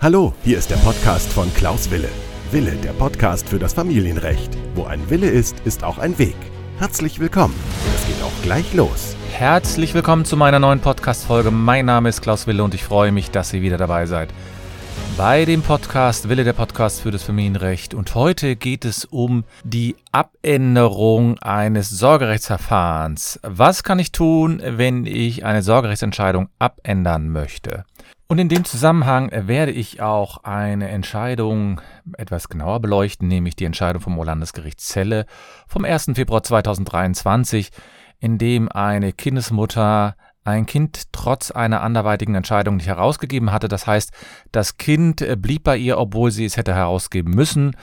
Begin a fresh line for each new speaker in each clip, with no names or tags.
Hallo, hier ist der Podcast von Klaus Wille. Wille, der Podcast für das Familienrecht. Wo ein Wille ist, ist auch ein Weg. Herzlich willkommen. Es geht auch gleich los.
Herzlich willkommen zu meiner neuen Podcast-Folge. Mein Name ist Klaus Wille und ich freue mich, dass ihr wieder dabei seid. Bei dem Podcast Wille der Podcast für das Familienrecht und heute geht es um die Abänderung eines Sorgerechtsverfahrens. Was kann ich tun, wenn ich eine Sorgerechtsentscheidung abändern möchte? Und in dem Zusammenhang werde ich auch eine Entscheidung etwas genauer beleuchten, nämlich die Entscheidung vom Oberlandesgericht Celle vom 1. Februar 2023, in dem eine Kindesmutter ein Kind trotz einer anderweitigen Entscheidung nicht herausgegeben hatte. Das heißt, das Kind blieb bei ihr, obwohl sie es hätte herausgeben müssen.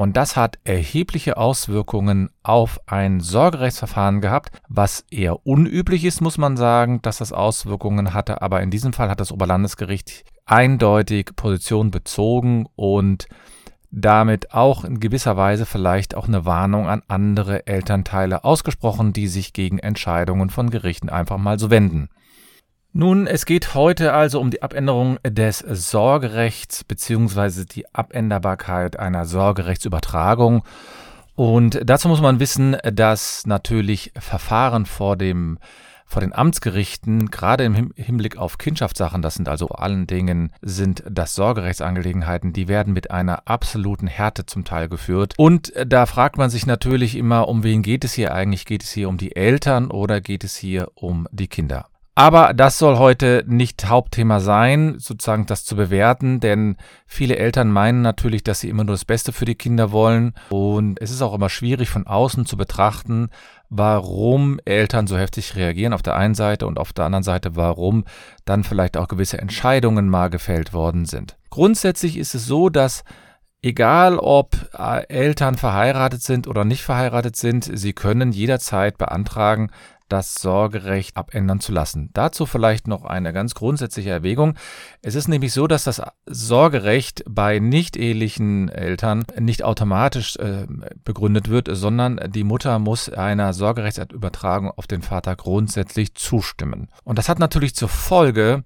Und das hat erhebliche Auswirkungen auf ein Sorgerechtsverfahren gehabt, was eher unüblich ist, muss man sagen, dass das Auswirkungen hatte. Aber in diesem Fall hat das Oberlandesgericht eindeutig Position bezogen und damit auch in gewisser Weise vielleicht auch eine Warnung an andere Elternteile ausgesprochen, die sich gegen Entscheidungen von Gerichten einfach mal so wenden. Nun, es geht heute also um die Abänderung des Sorgerechts bzw. die Abänderbarkeit einer Sorgerechtsübertragung. Und dazu muss man wissen, dass natürlich Verfahren vor dem vor den Amtsgerichten, gerade im Hinblick auf Kindschaftssachen, das sind also allen Dingen sind das Sorgerechtsangelegenheiten, die werden mit einer absoluten Härte zum Teil geführt. Und da fragt man sich natürlich immer, um wen geht es hier eigentlich? Geht es hier um die Eltern oder geht es hier um die Kinder? Aber das soll heute nicht Hauptthema sein, sozusagen das zu bewerten, denn viele Eltern meinen natürlich, dass sie immer nur das Beste für die Kinder wollen. Und es ist auch immer schwierig von außen zu betrachten, warum Eltern so heftig reagieren auf der einen Seite und auf der anderen Seite, warum dann vielleicht auch gewisse Entscheidungen mal gefällt worden sind. Grundsätzlich ist es so, dass Egal ob äh, Eltern verheiratet sind oder nicht verheiratet sind, sie können jederzeit beantragen, das Sorgerecht abändern zu lassen. Dazu vielleicht noch eine ganz grundsätzliche Erwägung. Es ist nämlich so, dass das Sorgerecht bei nicht-ehelichen Eltern nicht automatisch äh, begründet wird, sondern die Mutter muss einer Sorgerechtsübertragung auf den Vater grundsätzlich zustimmen. Und das hat natürlich zur Folge,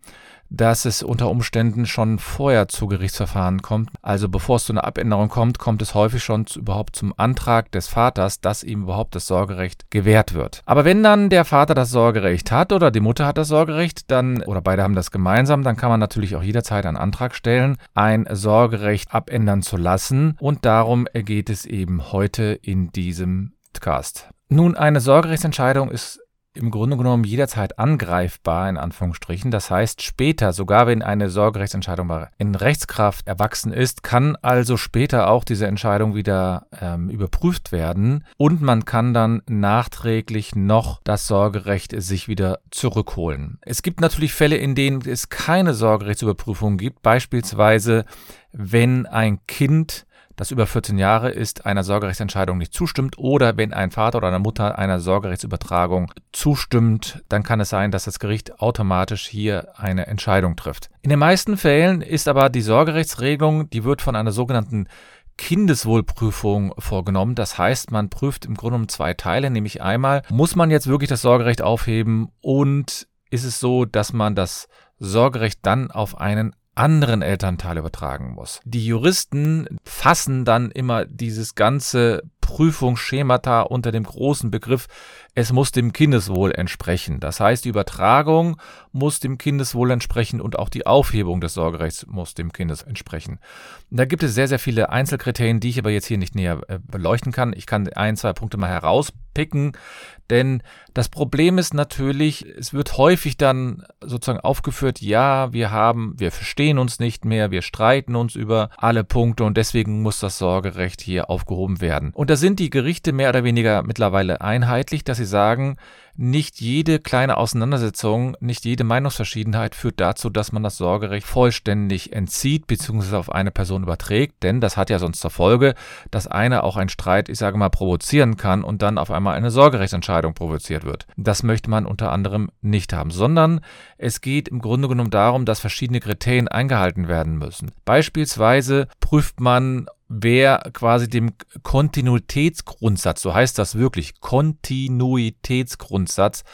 dass es unter Umständen schon vorher zu Gerichtsverfahren kommt. Also bevor es zu einer Abänderung kommt, kommt es häufig schon zu, überhaupt zum Antrag des Vaters, dass ihm überhaupt das Sorgerecht gewährt wird. Aber wenn dann der Vater das Sorgerecht hat oder die Mutter hat das Sorgerecht, dann oder beide haben das gemeinsam, dann kann man natürlich auch jederzeit einen Antrag stellen, ein Sorgerecht abändern zu lassen. Und darum geht es eben heute in diesem Cast. Nun, eine Sorgerechtsentscheidung ist im Grunde genommen jederzeit angreifbar, in Anführungsstrichen. Das heißt, später, sogar wenn eine Sorgerechtsentscheidung in Rechtskraft erwachsen ist, kann also später auch diese Entscheidung wieder ähm, überprüft werden und man kann dann nachträglich noch das Sorgerecht sich wieder zurückholen. Es gibt natürlich Fälle, in denen es keine Sorgerechtsüberprüfung gibt, beispielsweise wenn ein Kind das über 14 Jahre ist, einer Sorgerechtsentscheidung nicht zustimmt oder wenn ein Vater oder eine Mutter einer Sorgerechtsübertragung zustimmt, dann kann es sein, dass das Gericht automatisch hier eine Entscheidung trifft. In den meisten Fällen ist aber die Sorgerechtsregelung, die wird von einer sogenannten Kindeswohlprüfung vorgenommen. Das heißt, man prüft im Grunde um zwei Teile, nämlich einmal, muss man jetzt wirklich das Sorgerecht aufheben und ist es so, dass man das Sorgerecht dann auf einen anderen Elternteil übertragen muss. Die Juristen fassen dann immer dieses ganze Prüfungsschemata unter dem großen Begriff, es muss dem Kindeswohl entsprechen. Das heißt, die Übertragung muss dem Kindeswohl entsprechen und auch die Aufhebung des Sorgerechts muss dem Kindes entsprechen. Da gibt es sehr, sehr viele Einzelkriterien, die ich aber jetzt hier nicht näher äh, beleuchten kann. Ich kann ein, zwei Punkte mal herauspicken, denn das Problem ist natürlich, es wird häufig dann sozusagen aufgeführt, ja, wir haben, wir verstehen uns nicht mehr, wir streiten uns über alle Punkte und deswegen muss das Sorgerecht hier aufgehoben werden. Und da sind die Gerichte mehr oder weniger mittlerweile einheitlich, dass sie sagen, nicht jede kleine Auseinandersetzung, nicht jede Meinungsverschiedenheit führt dazu, dass man das Sorgerecht vollständig entzieht bzw. auf eine Person überträgt, denn das hat ja sonst zur Folge, dass einer auch einen Streit, ich sage mal, provozieren kann und dann auf einmal eine Sorgerechtsentscheidung provoziert wird. Das möchte man unter anderem nicht haben, sondern es geht im Grunde genommen darum, dass verschiedene Kriterien eingehalten werden müssen. Beispielsweise prüft man, wer quasi dem Kontinuitätsgrundsatz, so heißt das wirklich, Kontinuitätsgrundsatz,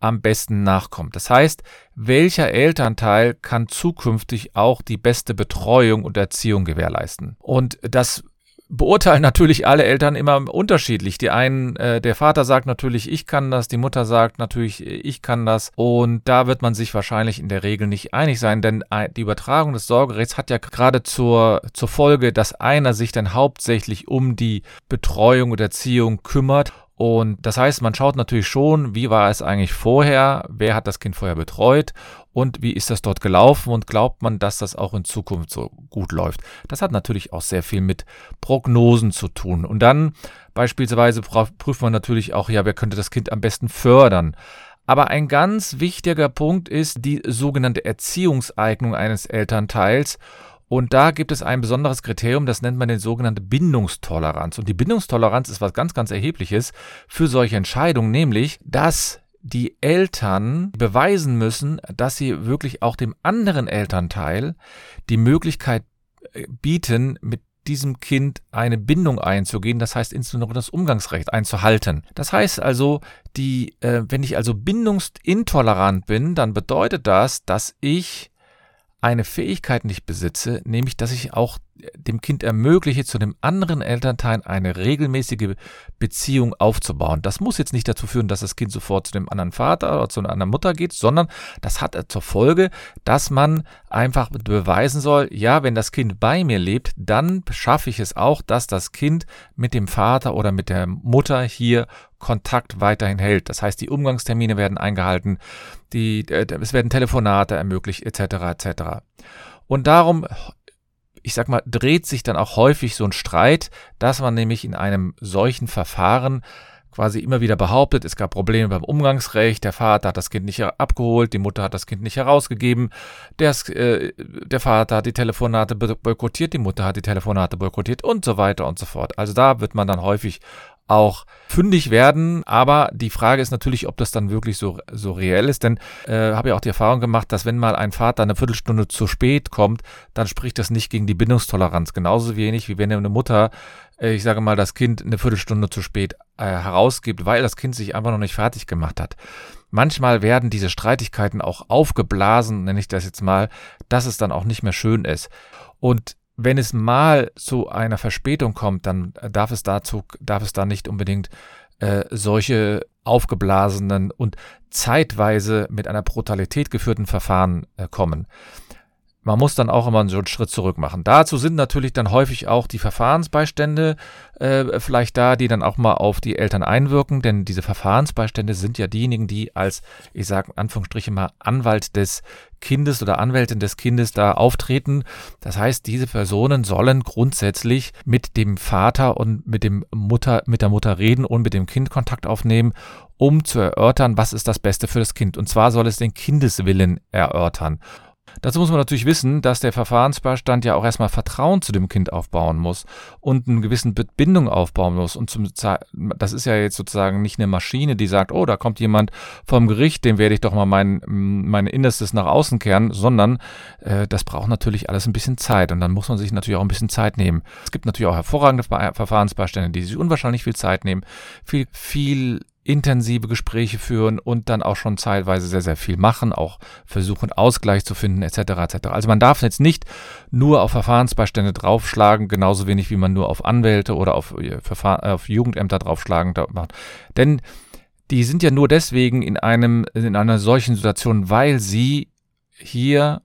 am besten nachkommt. Das heißt, welcher Elternteil kann zukünftig auch die beste Betreuung und Erziehung gewährleisten? Und das beurteilen natürlich alle Eltern immer unterschiedlich. Die einen, äh, der Vater sagt natürlich, ich kann das, die Mutter sagt natürlich, ich kann das. Und da wird man sich wahrscheinlich in der Regel nicht einig sein, denn die Übertragung des Sorgerechts hat ja gerade zur, zur Folge, dass einer sich dann hauptsächlich um die Betreuung und Erziehung kümmert und das heißt, man schaut natürlich schon, wie war es eigentlich vorher, wer hat das Kind vorher betreut und wie ist das dort gelaufen und glaubt man, dass das auch in Zukunft so gut läuft. Das hat natürlich auch sehr viel mit Prognosen zu tun. Und dann beispielsweise prüft man natürlich auch, ja, wer könnte das Kind am besten fördern. Aber ein ganz wichtiger Punkt ist die sogenannte Erziehungseignung eines Elternteils. Und da gibt es ein besonderes Kriterium, das nennt man den sogenannte Bindungstoleranz. Und die Bindungstoleranz ist was ganz, ganz Erhebliches für solche Entscheidungen, nämlich, dass die Eltern beweisen müssen, dass sie wirklich auch dem anderen Elternteil die Möglichkeit äh, bieten, mit diesem Kind eine Bindung einzugehen, das heißt insbesondere das Umgangsrecht einzuhalten. Das heißt also, die, äh, wenn ich also bindungsintolerant bin, dann bedeutet das, dass ich eine Fähigkeit nicht besitze, nämlich dass ich auch dem Kind ermögliche, zu dem anderen Elternteil eine regelmäßige Beziehung aufzubauen. Das muss jetzt nicht dazu führen, dass das Kind sofort zu dem anderen Vater oder zu einer anderen Mutter geht, sondern das hat zur Folge, dass man einfach beweisen soll, ja, wenn das Kind bei mir lebt, dann schaffe ich es auch, dass das Kind mit dem Vater oder mit der Mutter hier Kontakt weiterhin hält. Das heißt, die Umgangstermine werden eingehalten, die, äh, es werden Telefonate ermöglicht, etc. etc. Und darum ich sag mal, dreht sich dann auch häufig so ein Streit, dass man nämlich in einem solchen Verfahren quasi immer wieder behauptet, es gab Probleme beim Umgangsrecht, der Vater hat das Kind nicht abgeholt, die Mutter hat das Kind nicht herausgegeben, der, äh, der Vater hat die Telefonate boykottiert, die Mutter hat die Telefonate boykottiert und so weiter und so fort. Also da wird man dann häufig auch fündig werden. Aber die Frage ist natürlich, ob das dann wirklich so, so reell ist. Denn äh, habe ja auch die Erfahrung gemacht, dass wenn mal ein Vater eine Viertelstunde zu spät kommt, dann spricht das nicht gegen die Bindungstoleranz. Genauso wenig, wie wenn eine Mutter, äh, ich sage mal, das Kind eine Viertelstunde zu spät äh, herausgibt, weil das Kind sich einfach noch nicht fertig gemacht hat. Manchmal werden diese Streitigkeiten auch aufgeblasen, nenne ich das jetzt mal, dass es dann auch nicht mehr schön ist. Und wenn es mal zu einer Verspätung kommt, dann darf es dazu, darf es da nicht unbedingt äh, solche aufgeblasenen und zeitweise mit einer Brutalität geführten Verfahren äh, kommen. Man muss dann auch immer so einen Schritt zurück machen. Dazu sind natürlich dann häufig auch die Verfahrensbeistände äh, vielleicht da, die dann auch mal auf die Eltern einwirken, denn diese Verfahrensbeistände sind ja diejenigen, die als, ich sage in Anführungsstrichen mal, Anwalt des Kindes oder Anwältin des Kindes da auftreten. Das heißt, diese Personen sollen grundsätzlich mit dem Vater und mit dem Mutter, mit der Mutter reden und mit dem Kind Kontakt aufnehmen, um zu erörtern, was ist das Beste für das Kind. Und zwar soll es den Kindeswillen erörtern. Dazu muss man natürlich wissen, dass der Verfahrensbeistand ja auch erstmal Vertrauen zu dem Kind aufbauen muss und eine gewisse Bindung aufbauen muss. Und zum, das ist ja jetzt sozusagen nicht eine Maschine, die sagt, oh, da kommt jemand vom Gericht, dem werde ich doch mal mein, mein Innerstes nach außen kehren, sondern äh, das braucht natürlich alles ein bisschen Zeit und dann muss man sich natürlich auch ein bisschen Zeit nehmen. Es gibt natürlich auch hervorragende Verfahrensbeistände, die sich unwahrscheinlich viel Zeit nehmen, viel, viel intensive Gespräche führen und dann auch schon zeitweise sehr, sehr viel machen, auch versuchen, Ausgleich zu finden, etc. etc. Also man darf jetzt nicht nur auf Verfahrensbeistände draufschlagen, genauso wenig wie man nur auf Anwälte oder auf, äh, auf Jugendämter draufschlagen macht. Denn die sind ja nur deswegen in einem, in einer solchen Situation, weil sie hier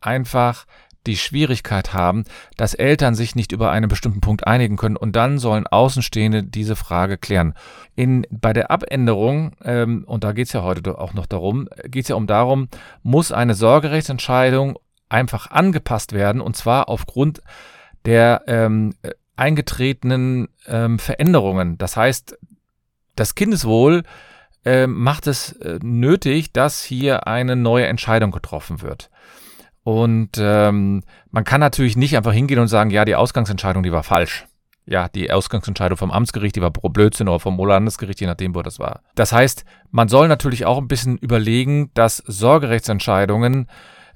einfach die Schwierigkeit haben, dass Eltern sich nicht über einen bestimmten Punkt einigen können und dann sollen Außenstehende diese Frage klären. In, bei der Abänderung, ähm, und da geht es ja heute auch noch darum, geht es ja um darum, muss eine Sorgerechtsentscheidung einfach angepasst werden und zwar aufgrund der ähm, eingetretenen ähm, Veränderungen. Das heißt, das Kindeswohl äh, macht es äh, nötig, dass hier eine neue Entscheidung getroffen wird. Und ähm, man kann natürlich nicht einfach hingehen und sagen, ja, die Ausgangsentscheidung, die war falsch. Ja, die Ausgangsentscheidung vom Amtsgericht, die war Blödsinn oder vom Landesgericht, je nachdem, wo das war. Das heißt, man soll natürlich auch ein bisschen überlegen, dass Sorgerechtsentscheidungen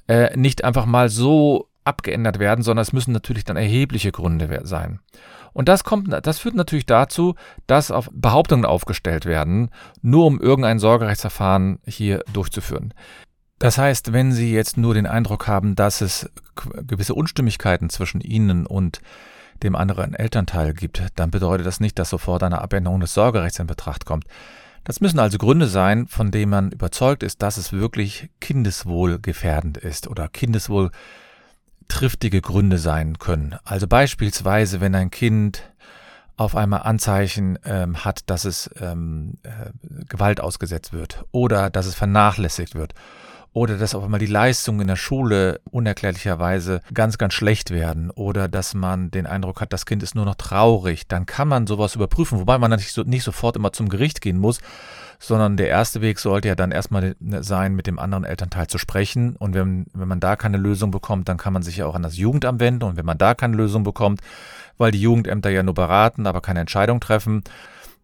äh, nicht einfach mal so abgeändert werden, sondern es müssen natürlich dann erhebliche Gründe sein. Und das kommt, das führt natürlich dazu, dass auf Behauptungen aufgestellt werden, nur um irgendein Sorgerechtsverfahren hier durchzuführen. Das heißt, wenn Sie jetzt nur den Eindruck haben, dass es gewisse Unstimmigkeiten zwischen Ihnen und dem anderen Elternteil gibt, dann bedeutet das nicht, dass sofort eine Abänderung des Sorgerechts in Betracht kommt. Das müssen also Gründe sein, von denen man überzeugt ist, dass es wirklich kindeswohlgefährdend ist oder kindeswohl triftige Gründe sein können. Also beispielsweise, wenn ein Kind auf einmal Anzeichen ähm, hat, dass es ähm, äh, Gewalt ausgesetzt wird oder dass es vernachlässigt wird oder dass auf einmal die Leistungen in der Schule unerklärlicherweise ganz, ganz schlecht werden oder dass man den Eindruck hat, das Kind ist nur noch traurig, dann kann man sowas überprüfen, wobei man natürlich nicht sofort immer zum Gericht gehen muss, sondern der erste Weg sollte ja dann erstmal sein, mit dem anderen Elternteil zu sprechen. Und wenn, wenn man da keine Lösung bekommt, dann kann man sich ja auch an das Jugendamt wenden. Und wenn man da keine Lösung bekommt, weil die Jugendämter ja nur beraten, aber keine Entscheidung treffen,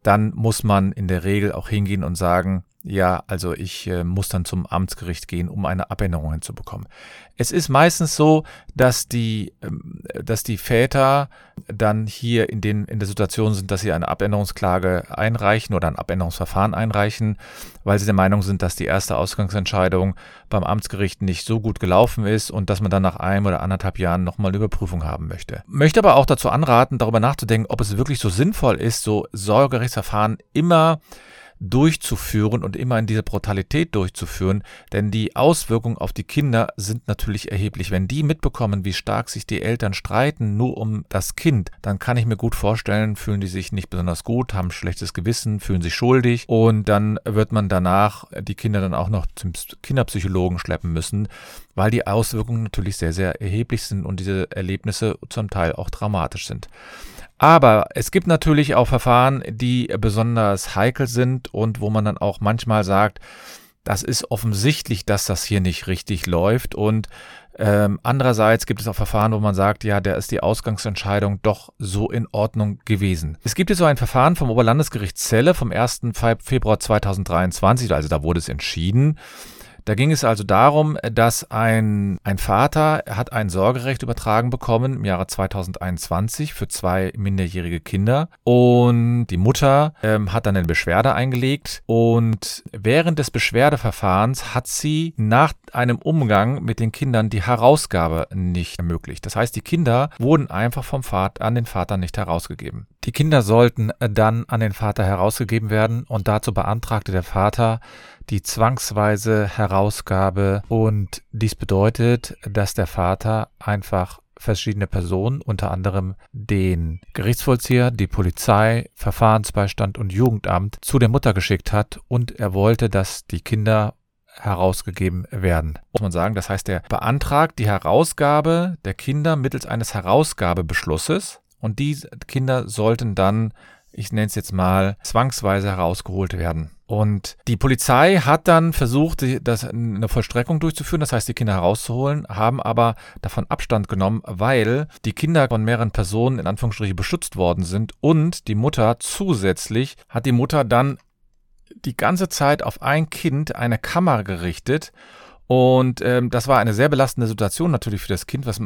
dann muss man in der Regel auch hingehen und sagen, ja, also ich äh, muss dann zum Amtsgericht gehen, um eine Abänderung hinzubekommen. Es ist meistens so, dass die, ähm, dass die Väter dann hier in, den, in der Situation sind, dass sie eine Abänderungsklage einreichen oder ein Abänderungsverfahren einreichen, weil sie der Meinung sind, dass die erste Ausgangsentscheidung beim Amtsgericht nicht so gut gelaufen ist und dass man dann nach einem oder anderthalb Jahren nochmal eine Überprüfung haben möchte. Möchte aber auch dazu anraten, darüber nachzudenken, ob es wirklich so sinnvoll ist, so Sorgerechtsverfahren immer durchzuführen und immer in dieser Brutalität durchzuführen, denn die Auswirkungen auf die Kinder sind natürlich erheblich. Wenn die mitbekommen, wie stark sich die Eltern streiten, nur um das Kind, dann kann ich mir gut vorstellen, fühlen die sich nicht besonders gut, haben schlechtes Gewissen, fühlen sich schuldig und dann wird man danach die Kinder dann auch noch zum Kinderpsychologen schleppen müssen, weil die Auswirkungen natürlich sehr, sehr erheblich sind und diese Erlebnisse zum Teil auch dramatisch sind. Aber es gibt natürlich auch Verfahren, die besonders heikel sind und wo man dann auch manchmal sagt, das ist offensichtlich, dass das hier nicht richtig läuft. Und ähm, andererseits gibt es auch Verfahren, wo man sagt, ja, da ist die Ausgangsentscheidung doch so in Ordnung gewesen. Es gibt jetzt so ein Verfahren vom Oberlandesgericht Celle vom 1. Februar 2023, also da wurde es entschieden. Da ging es also darum, dass ein, ein Vater hat ein Sorgerecht übertragen bekommen im Jahre 2021 für zwei minderjährige Kinder und die Mutter ähm, hat dann eine Beschwerde eingelegt und während des Beschwerdeverfahrens hat sie nach einem Umgang mit den Kindern die Herausgabe nicht ermöglicht. Das heißt, die Kinder wurden einfach vom Vater an den Vater nicht herausgegeben. Die Kinder sollten dann an den Vater herausgegeben werden und dazu beantragte der Vater die zwangsweise Herausgabe und dies bedeutet, dass der Vater einfach verschiedene Personen, unter anderem den Gerichtsvollzieher, die Polizei, Verfahrensbeistand und Jugendamt zu der Mutter geschickt hat und er wollte, dass die Kinder herausgegeben werden. Muss man sagen, das heißt, er beantragt die Herausgabe der Kinder mittels eines Herausgabebeschlusses und die Kinder sollten dann, ich nenne es jetzt mal, zwangsweise herausgeholt werden. Und die Polizei hat dann versucht, das, eine Vollstreckung durchzuführen, das heißt, die Kinder herauszuholen, haben aber davon Abstand genommen, weil die Kinder von mehreren Personen in Anführungsstrichen beschützt worden sind und die Mutter zusätzlich hat die Mutter dann die ganze Zeit auf ein Kind eine Kamera gerichtet und ähm, das war eine sehr belastende Situation natürlich für das Kind, was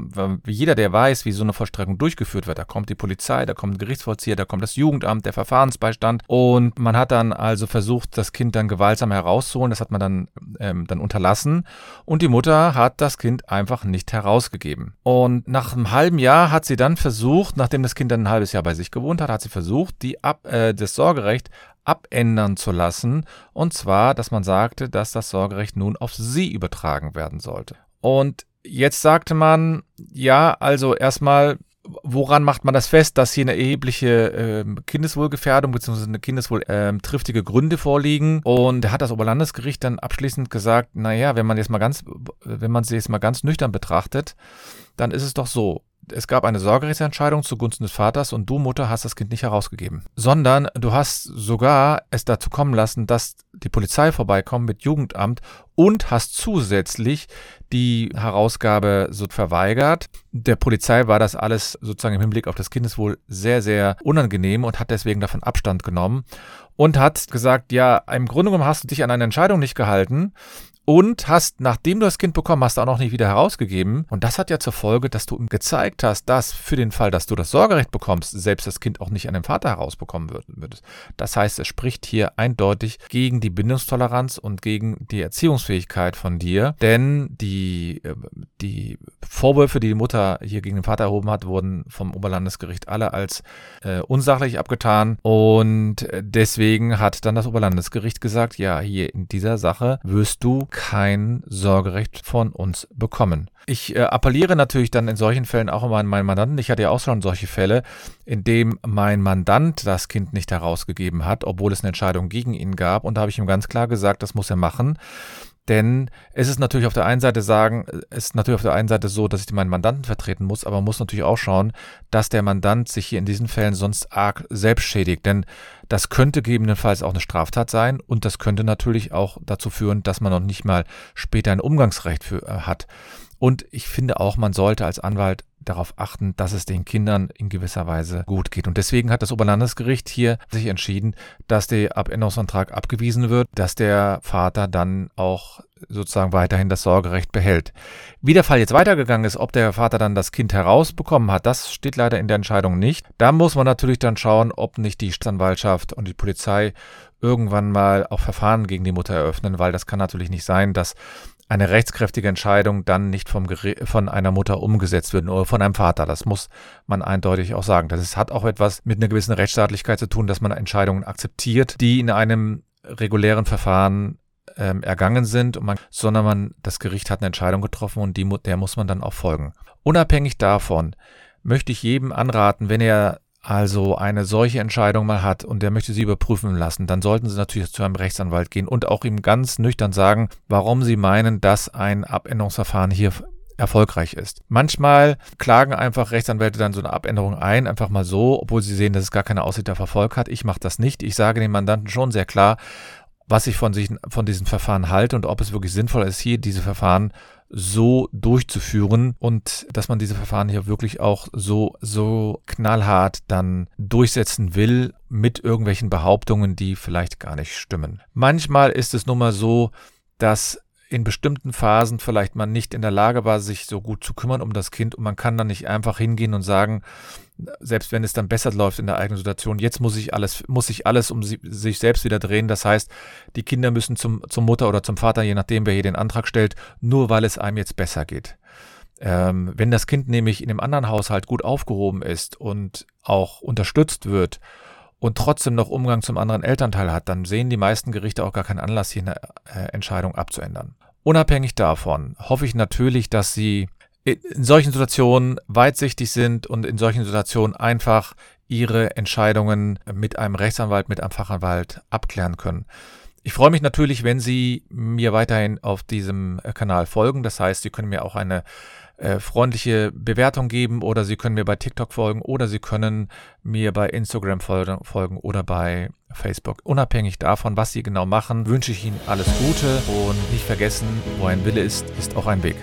jeder, der weiß, wie so eine Vollstreckung durchgeführt wird. Da kommt die Polizei, da kommt ein Gerichtsvollzieher, da kommt das Jugendamt, der Verfahrensbeistand und man hat dann also versucht, das Kind dann gewaltsam herauszuholen. Das hat man dann ähm, dann unterlassen und die Mutter hat das Kind einfach nicht herausgegeben. Und nach einem halben Jahr hat sie dann versucht, nachdem das Kind dann ein halbes Jahr bei sich gewohnt hat, hat sie versucht, die Ab äh, das Sorgerecht abändern zu lassen. Und zwar, dass man sagte, dass das Sorgerecht nun auf sie übertragen werden sollte. Und jetzt sagte man, ja, also erstmal, woran macht man das fest, dass hier eine erhebliche äh, Kindeswohlgefährdung bzw. eine kindeswohltriftige ähm, äh, Gründe vorliegen? Und hat das Oberlandesgericht dann abschließend gesagt, naja, wenn man jetzt mal ganz, wenn man sie jetzt mal ganz nüchtern betrachtet, dann ist es doch so es gab eine Sorgerechtsentscheidung zugunsten des Vaters und du, Mutter, hast das Kind nicht herausgegeben. Sondern du hast sogar es dazu kommen lassen, dass die Polizei vorbeikommt mit Jugendamt und hast zusätzlich die Herausgabe so verweigert. Der Polizei war das alles sozusagen im Hinblick auf das Kindeswohl sehr, sehr unangenehm und hat deswegen davon Abstand genommen und hat gesagt, ja, im Grunde genommen hast du dich an eine Entscheidung nicht gehalten und hast, nachdem du das Kind bekommen hast, auch noch nicht wieder herausgegeben. Und das hat ja zur Folge, dass du ihm gezeigt hast, dass für den Fall, dass du das Sorgerecht bekommst, selbst das Kind auch nicht an den Vater herausbekommen würdest. Das heißt, es spricht hier eindeutig gegen die Bindungstoleranz und gegen die Erziehungsfähigkeit von dir, denn die, äh, die Vorwürfe, die die Mutter hier gegen den Vater erhoben hat, wurden vom Oberlandesgericht alle als äh, unsachlich abgetan und äh, deswegen hat dann das Oberlandesgericht gesagt, ja, hier in dieser Sache wirst du kein Sorgerecht von uns bekommen. Ich äh, appelliere natürlich dann in solchen Fällen auch immer an meinen Mandanten. Ich hatte ja auch schon solche Fälle, in dem mein Mandant das Kind nicht herausgegeben hat, obwohl es eine Entscheidung gegen ihn gab. Und da habe ich ihm ganz klar gesagt, das muss er machen. Denn es ist natürlich auf der einen Seite sagen, es ist natürlich auf der einen Seite so, dass ich meinen Mandanten vertreten muss, aber man muss natürlich auch schauen, dass der Mandant sich hier in diesen Fällen sonst arg selbst schädigt. Denn das könnte gegebenenfalls auch eine Straftat sein und das könnte natürlich auch dazu führen, dass man noch nicht mal später ein Umgangsrecht für, äh, hat. Und ich finde auch, man sollte als Anwalt darauf achten, dass es den Kindern in gewisser Weise gut geht. Und deswegen hat das Oberlandesgericht hier sich entschieden, dass der Abänderungsantrag abgewiesen wird, dass der Vater dann auch sozusagen weiterhin das Sorgerecht behält. Wie der Fall jetzt weitergegangen ist, ob der Vater dann das Kind herausbekommen hat, das steht leider in der Entscheidung nicht. Da muss man natürlich dann schauen, ob nicht die Staatsanwaltschaft und die Polizei irgendwann mal auch Verfahren gegen die Mutter eröffnen, weil das kann natürlich nicht sein, dass eine rechtskräftige Entscheidung dann nicht vom von einer Mutter umgesetzt wird oder von einem Vater. Das muss man eindeutig auch sagen. Das hat auch etwas mit einer gewissen Rechtsstaatlichkeit zu tun, dass man Entscheidungen akzeptiert, die in einem regulären Verfahren ähm, ergangen sind, man, sondern man, das Gericht hat eine Entscheidung getroffen und die, der muss man dann auch folgen. Unabhängig davon möchte ich jedem anraten, wenn er also eine solche Entscheidung mal hat und der möchte sie überprüfen lassen, dann sollten Sie natürlich zu einem Rechtsanwalt gehen und auch ihm ganz nüchtern sagen, warum Sie meinen, dass ein Abänderungsverfahren hier erfolgreich ist. Manchmal klagen einfach Rechtsanwälte dann so eine Abänderung ein, einfach mal so, obwohl sie sehen, dass es gar keine Aussicht auf Erfolg hat. Ich mache das nicht. Ich sage dem Mandanten schon sehr klar, was ich von, sich, von diesem Verfahren halte und ob es wirklich sinnvoll ist, hier diese Verfahren so durchzuführen und dass man diese Verfahren hier wirklich auch so, so knallhart dann durchsetzen will mit irgendwelchen Behauptungen, die vielleicht gar nicht stimmen. Manchmal ist es nun mal so, dass in bestimmten Phasen vielleicht man nicht in der Lage war, sich so gut zu kümmern um das Kind und man kann dann nicht einfach hingehen und sagen, selbst wenn es dann besser läuft in der eigenen Situation, jetzt muss ich alles, muss sich alles um sie, sich selbst wieder drehen. Das heißt, die Kinder müssen zum, zum Mutter oder zum Vater, je nachdem, wer hier den Antrag stellt, nur weil es einem jetzt besser geht. Ähm, wenn das Kind nämlich in einem anderen Haushalt gut aufgehoben ist und auch unterstützt wird und trotzdem noch Umgang zum anderen Elternteil hat, dann sehen die meisten Gerichte auch gar keinen Anlass, hier eine äh, Entscheidung abzuändern. Unabhängig davon hoffe ich natürlich, dass Sie in solchen Situationen weitsichtig sind und in solchen Situationen einfach ihre Entscheidungen mit einem Rechtsanwalt, mit einem Fachanwalt abklären können. Ich freue mich natürlich, wenn Sie mir weiterhin auf diesem Kanal folgen. Das heißt, Sie können mir auch eine äh, freundliche Bewertung geben oder Sie können mir bei TikTok folgen oder Sie können mir bei Instagram folgen oder bei Facebook. Unabhängig davon, was Sie genau machen, wünsche ich Ihnen alles Gute und nicht vergessen, wo ein Wille ist, ist auch ein Weg.